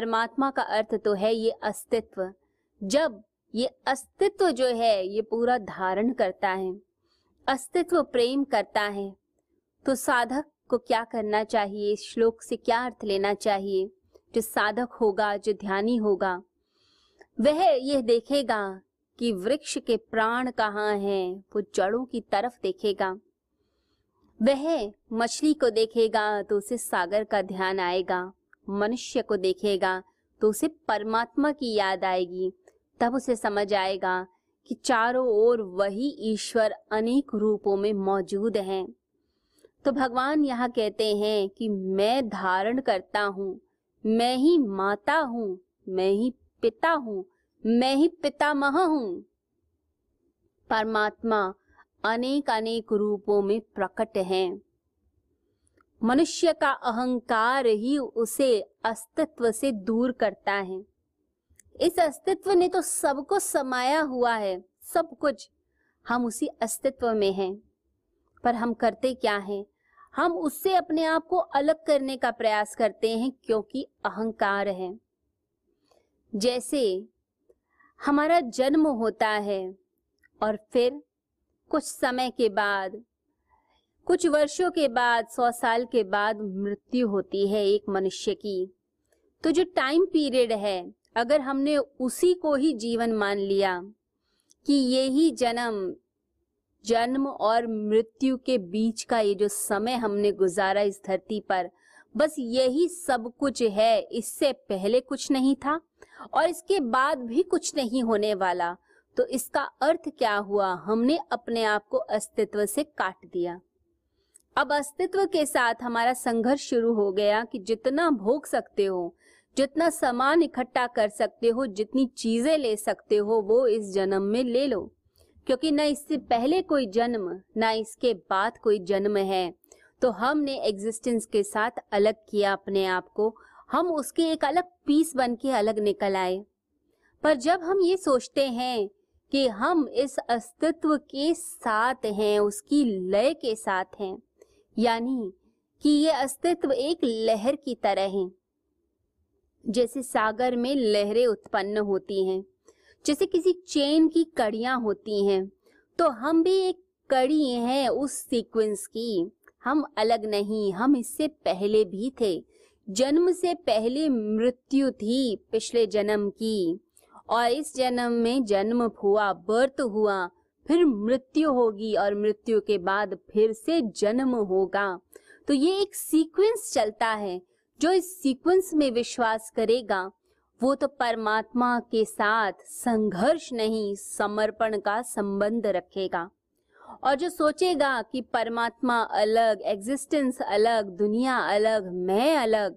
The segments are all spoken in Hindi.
परमात्मा का अर्थ तो है ये अस्तित्व। जब ये अस्तित्व जो है, ये पूरा धारण करता है, अस्तित्व प्रेम करता है तो साधक को क्या करना चाहिए? इस श्लोक से क्या अर्थ लेना चाहिए? जो साधक होगा, जो ध्यानी होगा, वह यह देखेगा कि वृक्ष के प्राण कहाँ हैं, वो जड़ों की तरफ़ देखेगा। वह मछली को देखेगा तो उसे सागर का ध्यान आएगा। मनुष्य को देखेगा तो उसे परमात्मा की याद आएगी। तब उसे समझ आएगा कि चारों ओर वही ईश्वर अनेक रूपों में मौजूद हैं। तो भगवान यहाँ कहते हैं कि मैं धारण करता हूँ, मैं ही माता हूँ, मैं ही पिता हूँ, मैं ही पितामह हूँ। परमात्मा अनेक अनेक रूपों में प्रकट हैं। मनुष्य का अहंकार ही उसे अस्तित्व से दूर करता है। इस अस्तित्व ने तो सबको समाया हुआ है, सब कुछ। हम उसी अस्तित्व में हैं। पर हम करते क्या हैं? हम उससे अपने आप को अलग करने का प्रयास करते हैं क्योंकि अहंकार है। जैसे हमारा जन्म होता है और फिर कुछ समय के बाद कुछ वर्षों के बाद, सौ साल के बाद मृत्यु होती है एक मनुष्य की। तो जो टाइम पीरियड है, अगर हमने उसी को ही जीवन मान लिया कि ये ही जन्म जन्म और मृत्यु के बीच का ये जो समय हमने गुजारा इस धरती पर, बस यही सब कुछ है, इससे पहले कुछ नहीं था और इसके बाद भी कुछ नहीं होने वाला। तो इसका अर्थ क्या हुआ? हमने अपने आप को अस्तित्व से काट दिया। अब अस्तित्व के साथ हमारा संघर्ष शुरू हो गया कि जितना भोग सकते हो, जितना सामान इकट्ठा कर सकते हो, जितनी चीज़ें ले सकते हो, वो इस जन्म में ले लो। क्योंकि न इससे पहले कोई जन्म, न इसके बाद कोई जन्म है। तो हमने एग्जिस्टेंस के साथ अलग किया अपने आप को। हम उसके एक अलग पीस बन के अलग निकल आए। पर जब हम ये सोचते हैं कि हम इस अस्तित्व के साथ हैं, उसकी लय के साथ हैं यानी कि ये अस्तित्व एक लहर की तरह है, जैसे सागर में लहरें उत्पन्न होती हैं, जैसे किसी चेन की कड़ियाँ होती हैं तो हम भी एक कड़ी हैं उस सीक्वेंस की। हम अलग नहीं, हम इससे पहले भी थे। जन्म से पहले मृत्यु थी पिछले जन्म की, और इस जन्म में जन्म हुआ बर्थ हुआ फिर मृत्यु होगी और मृत्यु के बाद फिर से जन्म होगा। तो ये एक सीक्वेंस चलता है, जो इस सीक्वेंस में विश्वास करेगा। वो तो परमात्मा के साथ संघर्ष नहीं, समर्पण का संबंध रखेगा। और जो सोचेगा कि परमात्मा अलग एग्जिस्टेंस अलग, दुनिया अलग, मैं अलग,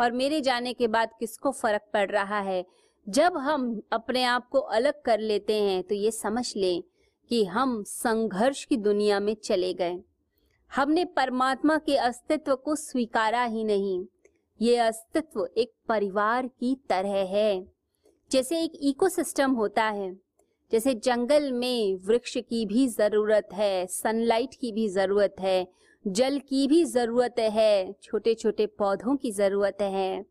और मेरे जाने के बाद किसको फ़र्क पड़ रहा है, जब हम अपने आप को अलग कर लेते हैं तो ये समझ लें कि हम संघर्ष की दुनिया में चले गए। हमने परमात्मा के अस्तित्व को स्वीकारा ही नहीं। ये अस्तित्व एक परिवार की तरह है। जैसे एक इकोसिस्टम होता है, जैसे जंगल में वृक्ष की भी ज़रूरत है सनलाइट की भी ज़रूरत है, जल की भी ज़रूरत है छोटे छोटे पौधों की ज़रूरत है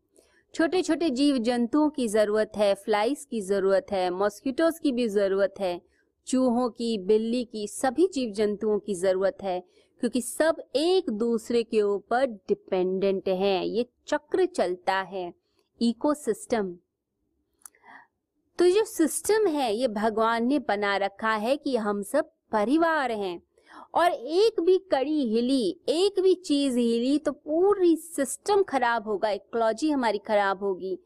छोटे छोटे जीव जंतुओं की ज़रूरत है फ्लाइज की ज़रूरत है मॉस्किटोज की भी ज़रूरत है चूहों की, बिल्ली की, सभी जीव जंतुओं की ज़रूरत है, क्योंकि सब एक दूसरे के ऊपर डिपेंडेंट हैं। ये चक्र चलता है। इकोसिस्टम तो जो सिस्टम है, ये भगवान ने बना रखा है कि हम सब परिवार हैं। और एक भी कड़ी हिली, एक भी चीज़ हिली तो पूरी सिस्टम खराब होगा इकोलॉजी हमारी खराब होगी।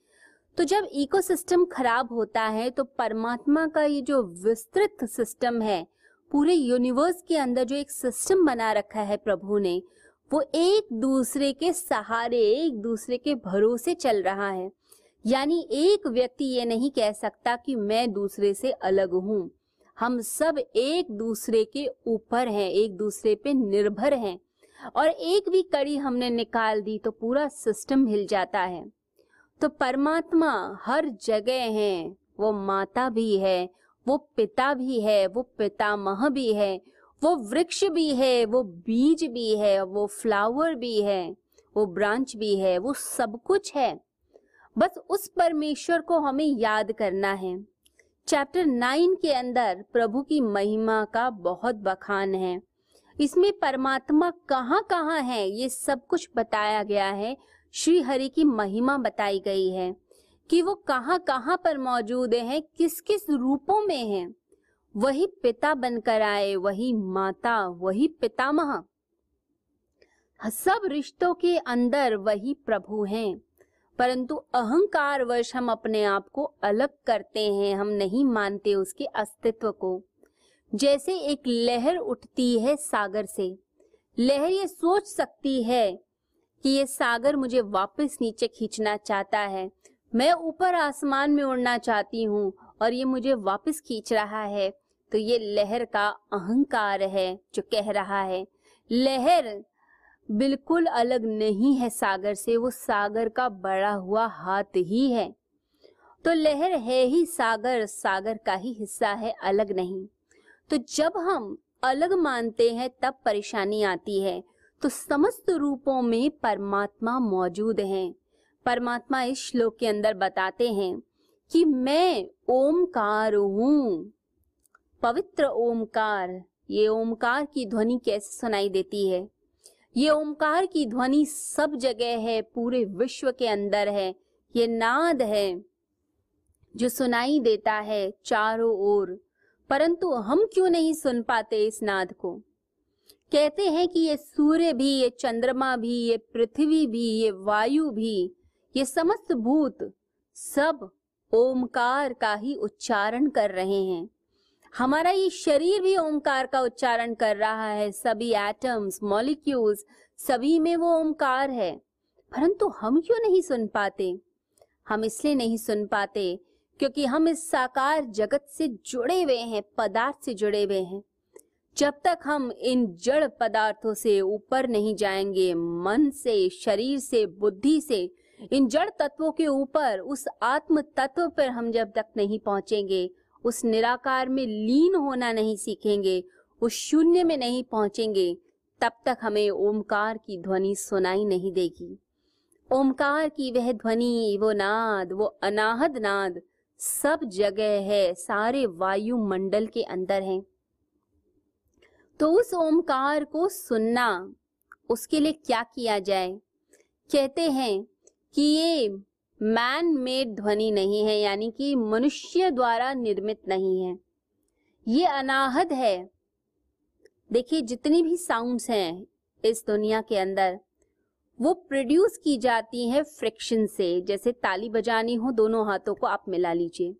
तो जब इकोसिस्टम खराब होता है तो परमात्मा का ये जो विस्तृत सिस्टम है, पूरे यूनिवर्स के अंदर जो एक सिस्टम बना रखा है प्रभु ने, वो एक दूसरे के सहारे, एक दूसरे के भरोसे चल रहा है। यानी एक व्यक्ति ये नहीं कह सकता कि मैं दूसरे से अलग हूँ। हम सब एक दूसरे के ऊपर हैं, एक दूसरे पे निर्भर हैं। और एक भी कड़ी हमने निकाल दी तो पूरा सिस्टम हिल जाता है। तो परमात्मा हर जगह है। वो माता भी है, वो पिता भी है, वो पितामह भी है, वो वृक्ष भी है, वो बीज भी है, वो फ्लावर भी है, वो ब्रांच भी है, वो सब कुछ है। बस उस परमेश्वर को हमें याद करना है। चैप्टर नाइन के अंदर प्रभु की महिमा का बहुत बखान है। इसमें परमात्मा कहाँ कहाँ है, ये सब कुछ बताया गया है। श्री हरि की महिमा बताई गई है कि वो कहाँ कहाँ पर मौजूद है किस किस रूपों में है। वही पिता बनकर आए, वही माता, वही पितामह। सब रिश्तों के अंदर वही प्रभु हैं, परंतु अहंकार वश हम अपने आप को अलग करते हैं, हम नहीं मानते उसके अस्तित्व को। जैसे एक लहर उठती है सागर से, लहर ये सोच सकती है कि ये सागर मुझे वापस नीचे खींचना चाहता है। मैं ऊपर आसमान में उड़ना चाहती हूँ और ये मुझे वापस खींच रहा है। तो ये लहर का अहंकार है जो कह रहा है। लहर बिल्कुल अलग नहीं है सागर से, वो सागर का बड़ा हुआ हाथ ही है। तो लहर है ही सागर सागर का ही हिस्सा है, अलग नहीं। तो जब हम अलग मानते हैं, तब परेशानी आती है। तो समस्त रूपों में परमात्मा मौजूद हैं। परमात्मा इस श्लोक के अंदर बताते हैं कि मैं ओमकार हूँ। पवित्र ओमकार, ये ओमकार की ध्वनि कैसे सुनाई देती है? ये ओमकार की ध्वनि सब जगह है, पूरे विश्व के अंदर है। ये नाद है जो सुनाई देता है चारों ओर। परंतु हम क्यों नहीं सुन पाते इस नाद को? कहते हैं कि ये सूर्य भी, ये चंद्रमा भी, ये पृथ्वी भी, ये वायु भी, ये समस्त भूत सब ओमकार का ही उच्चारण कर रहे हैं। हमारा ये शरीर भी ओमकार का उच्चारण कर रहा है। सभी एटम्स, मॉलिक्यूल्स, सभी में वो ओमकार है। परंतु हम क्यों नहीं सुन पाते? हम इसलिए नहीं सुन पाते क्योंकि हम इस साकार जगत से जुड़े हुए हैं, पदार्थ से जुड़े हुए हैं। जब तक हम इन जड़ पदार्थों से ऊपर नहीं जाएँगे, मन से, शरीर से, बुद्धि से, इन जड़ तत्वों के ऊपर, उस आत्म तत्व पर हम जब तक नहीं पहुँचेंगे, उस निराकार में लीन होना नहीं सीखेंगे, उस शून्य में नहीं पहुँचेंगे, तब तक हमें ओमकार की ध्वनि सुनाई नहीं देगी। ओमकार की वह ध्वनि, वो नाद, वो अनाहद नाद, सब जगह है, सारे वायुमंडल के अंदर है। तो उस ओमकार को सुनना, उसके लिए क्या किया जाए? कहते हैं कि ये मैन मेड ध्वनि नहीं है, यानी कि मनुष्य द्वारा निर्मित नहीं है। ये अनाहद है। देखिए, जितनी भी साउंड्स हैं इस दुनिया के अंदर, वो प्रोड्यूस की जाती है फ्रिक्शन से। जैसे ताली बजानी हो, दोनों हाथों को आप मिला लीजिए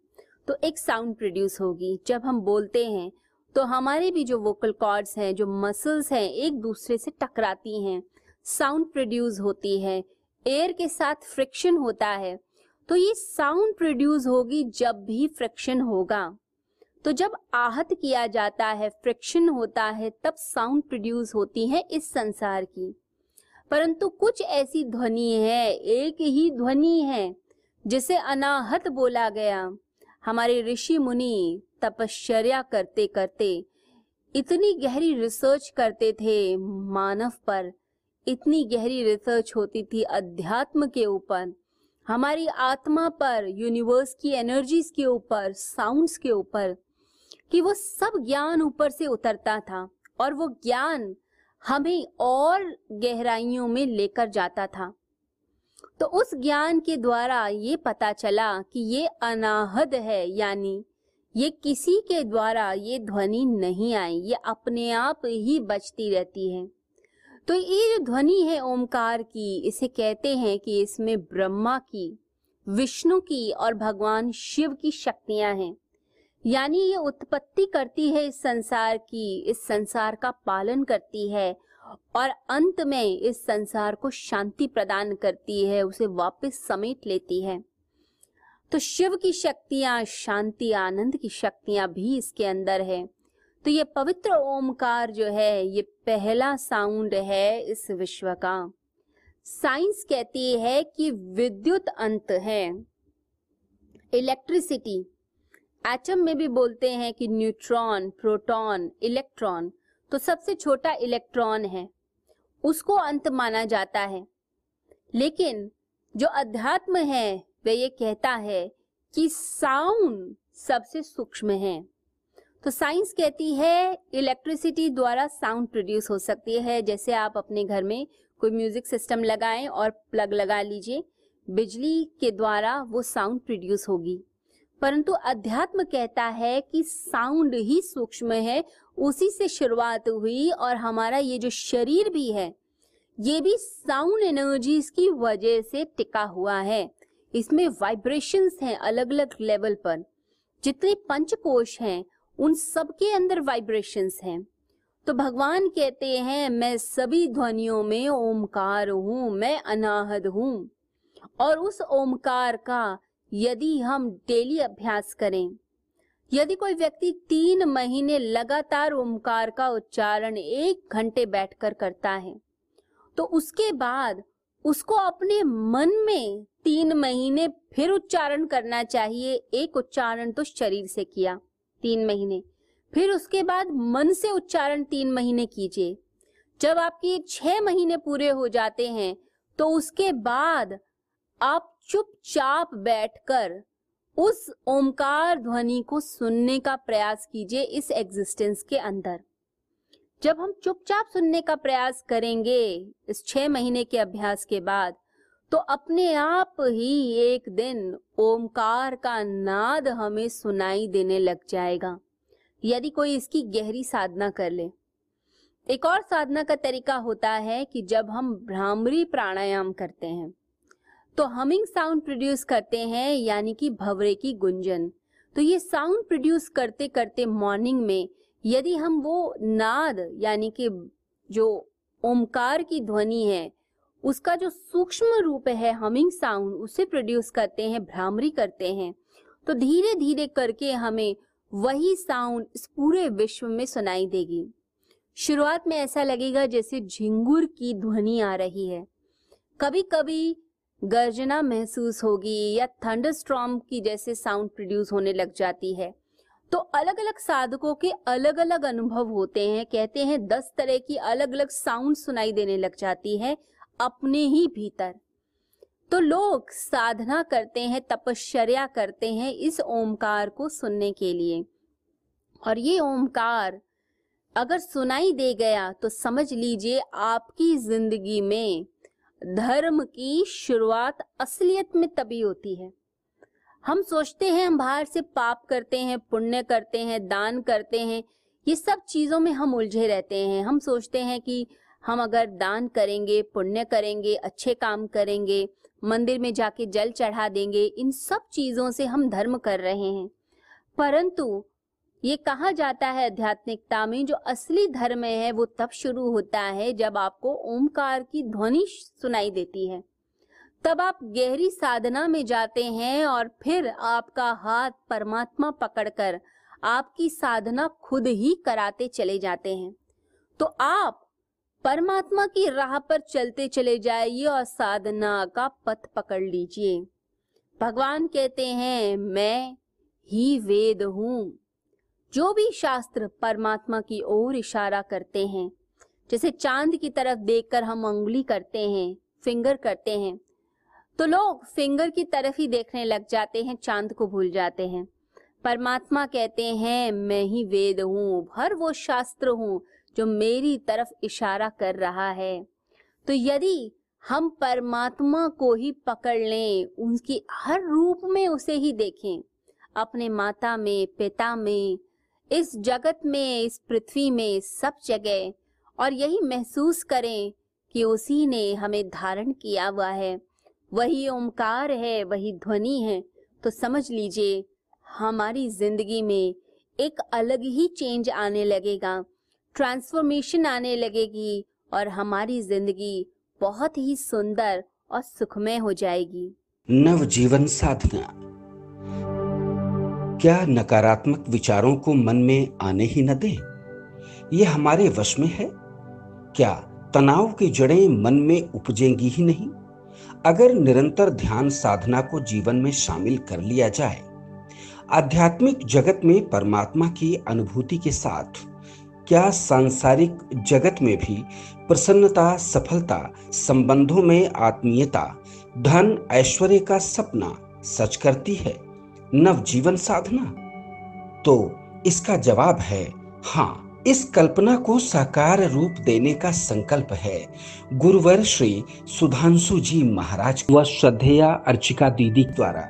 तो एक साउंड प्रोड्यूस होगी। जब हम बोलते हैं तो हमारे भी जो वोकल कॉर्ड्स हैं, जो मसल्स हैं, एक दूसरे से टकराती हैं। साउंड प्रोड्यूस होती है। एयर के साथ फ्रिक्शन होता है। तो ये साउंड प्रोड्यूस होगी जब भी फ्रिक्शन होगा। तो जब आहत किया जाता है फ्रिक्शन होता है, तब साउंड प्रोड्यूस होती है इस संसार की। परंतु कुछ ऐसी ध्वनि है, एक ही ध्वनि है, जिसे अनाहत बोला गया। हमारे ऋषि मुनि तपश्चर्या करते करते, इतनी गहरी रिसर्च करते थे मानव पर, इतनी गहरी रिसर्च होती थी अध्यात्म के ऊपर, हमारी आत्मा पर यूनिवर्स की एनर्जीज के ऊपर साउंड्स के ऊपर, कि वो सब ज्ञान ऊपर से उतरता था और वो ज्ञान हमें और गहराइयों में लेकर जाता था। तो उस ज्ञान के द्वारा ये पता चला कि ये अनाहद है, यानी ये किसी के द्वारा ये ध्वनि नहीं आई ये अपने आप ही बचती रहती है। तो ये जो ध्वनि है ओमकार की, इसे कहते हैं कि इसमें ब्रह्मा की, विष्णु की और भगवान शिव की शक्तियाँ हैं। यानी ये उत्पत्ति करती है इस संसार की, इस संसार का पालन करती है और अंत में इस संसार को शांति प्रदान करती है, उसे वापस समेट लेती है। तो शिव की शक्तियाँ, शांति, आनंद की शक्तियाँ भी इसके अंदर है। तो ये पवित्र ओमकार जो है, ये पहला साउंड है इस विश्व का। साइंस कहती है कि विद्युत अंत है। इलेक्ट्रिसिटी। एटम में भी बोलते हैं कि न्यूट्रॉन, प्रोटॉन, इलेक्ट्रॉन तो सबसे छोटा इलेक्ट्रॉन है। उसको अंत माना जाता है। लेकिन जो अध्यात्म है वह ये कहता है कि साउंड सबसे सूक्ष्म है। तो साइंस कहती है, इलेक्ट्रिसिटी द्वारा साउंड प्रोड्यूस हो सकती है। जैसे आप अपने घर में कोई म्यूज़िक सिस्टम लगाएँ और प्लग लगा लीजिए, बिजली के द्वारा वो साउंड प्रोड्यूस होगी। परंतु अध्यात्म कहता है कि साउंड ही सूक्ष्म है, उसी से शुरुआत हुई और हमारा ये जो शरीर भी है, ये भी साउंड एनर्जीज की वजह से टिका हुआ है। इसमें वाइब्रेशंस हैं अलग अलग लेवल पर। जितने पंचकोश हैं, उन सब के अंदर वाइब्रेशंस हैं। तो भगवान कहते हैं, मैं सभी ध्वनियों में ओमकार हूँ, मैं अनाहद हूँ। और उस ओमकार का यदि हम डेली अभ्यास करें, यदि कोई व्यक्ति तीन महीने लगातार ओमकार का उच्चारण एक घंटे बैठकर करता है तो उसके बाद उसको अपने मन में तीन महीने फिर उच्चारण करना चाहिए। एक उच्चारण तो शरीर से किया, तीन महीने। फिर उसके बाद मन से उच्चारण तीन महीने कीजिए। जब आपके छह महीने पूरे हो जाते हैं तो उसके बाद आप चुपचाप बैठकर उस ओमकार ध्वनि को सुनने का प्रयास कीजिए इस एग्जिस्टेंस के अंदर। जब हम चुपचाप सुनने का प्रयास करेंगे इस छह महीने के अभ्यास के बाद तो अपने आप ही एक दिन ओमकार का नाद हमें सुनाई देने लग जाएगा। यदि कोई इसकी गहरी साधना कर ले। एक और साधना का तरीका होता है कि जब हम भ्रामरी प्राणायाम करते हैं तो हमिंग साउंड प्रोड्यूस करते हैं, यानी कि भवरे की गुंजन। तो ये साउंड प्रोड्यूस करते करते मॉर्निंग में यदि हम वो नाद, यानी कि जो ओमकार की ध्वनि है उसका जो सूक्ष्म रूप है हमिंग साउंड उसे प्रोड्यूस करते हैं, भ्रामरी करते हैं। तो धीरे धीरे करके हमें वही साउंड इस पूरे विश्व में सुनाई देगी। शुरुआत में ऐसा लगेगा जैसे झिंगुर की ध्वनि आ रही है। कभी कभी गर्जना महसूस होगी या थंडरस्ट्रॉम की जैसे साउंड प्रोड्यूस होने लग जाती है। तो अलग अलग साधकों के अलग अलग अनुभव होते हैं, कहते हैं दस तरह की अलग अलग साउंड सुनाई देने लग जाती है। अपने ही भीतर। तो लोग साधना करते हैं, तपश्चर्या करते हैं इस ओमकार को सुनने के लिए। और ये ओमकार अगर सुनाई दे गया तो समझ लीजिए आपकी ज़िंदगी में धर्म की शुरुआत असलियत में तभी होती है। हम सोचते हैं, हम बाहर से पाप करते हैं, पुण्य करते हैं, दान करते हैं, ये सब चीज़ों में हम उलझे रहते हैं। हम सोचते हैं कि हम अगर दान करेंगे, पुण्य करेंगे, अच्छे काम करेंगे, मंदिर में जाके जल चढ़ा देंगे, इन सब चीज़ों से हम धर्म कर रहे हैं। परंतु ये कहा जाता है आध्यात्मिकता में, जो असली धर्म है, वो तब शुरू होता है जब आपको ओमकार की ध्वनि सुनाई देती है। तब आप गहरी साधना में जाते हैं और फिर आपका हाथ परमात्मा पकड़कर आपकी साधना खुद ही कराते चले जाते हैं। तो आप परमात्मा की राह पर चलते चले जाइए और साधना का पथ पकड़ लीजिए। भगवान कहते हैं, मैं ही वेद हूँ। जो भी शास्त्र परमात्मा की ओर इशारा करते हैं, जैसे चाँद की तरफ़ देखकर हम उंगली करते हैं, फिंगर करते हैं तो लोग फिंगर की तरफ़ ही देखने लग जाते हैं, चाँद को भूल जाते हैं। परमात्मा कहते हैं, मैं ही वेद हूँ, हर वो शास्त्र हूँ जो मेरी तरफ़ इशारा कर रहा है। तो यदि हम परमात्मा को ही पकड़ लें, उनकी हर रूप में उसे ही देखें, अपने माता में, पिता में, इस जगत में, इस पृथ्वी में, सब जगह, और यही महसूस करें कि उसी ने हमें धारण किया हुआ है। वही ओमकार है, वही ध्वनि है। तो समझ लीजिए, हमारी ज़िंदगी में एक अलग ही चेंज आने लगेगा। ट्रांसफॉर्मेशन आने लगेगी और हमारी ज़िंदगी बहुत ही सुंदर और सुखमय हो जाएगी। नव जीवन साधना। क्या नकारात्मक विचारों को मन में आने ही न दें? ये हमारे वश में है। क्या तनाव की जड़ें मन में उपजेंगी ही नहीं? अगर निरंतर ध्यान साधना को जीवन में शामिल कर लिया जाए, आध्यात्मिक जगत में परमात्मा की अनुभूति के साथ क्या सांसारिक जगत में भी प्रसन्नता, सफलता, संबंधों में आत्मीयता, धन, ऐश्वर्य का सपना सच करती है? नव जीवन साधना? तो इसका जवाब है हाँ इस कल्पना को साकार रूप देने का संकल्प है। गुरुवर श्री सुधांशु जी महाराज व श्रद्धेया अर्चिका दीदी द्वारा।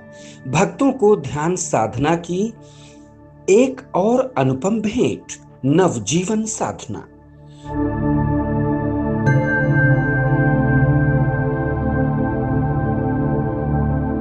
भक्तों को ध्यान साधना की एक और अनुपम भेंट। नवजीवन साधना।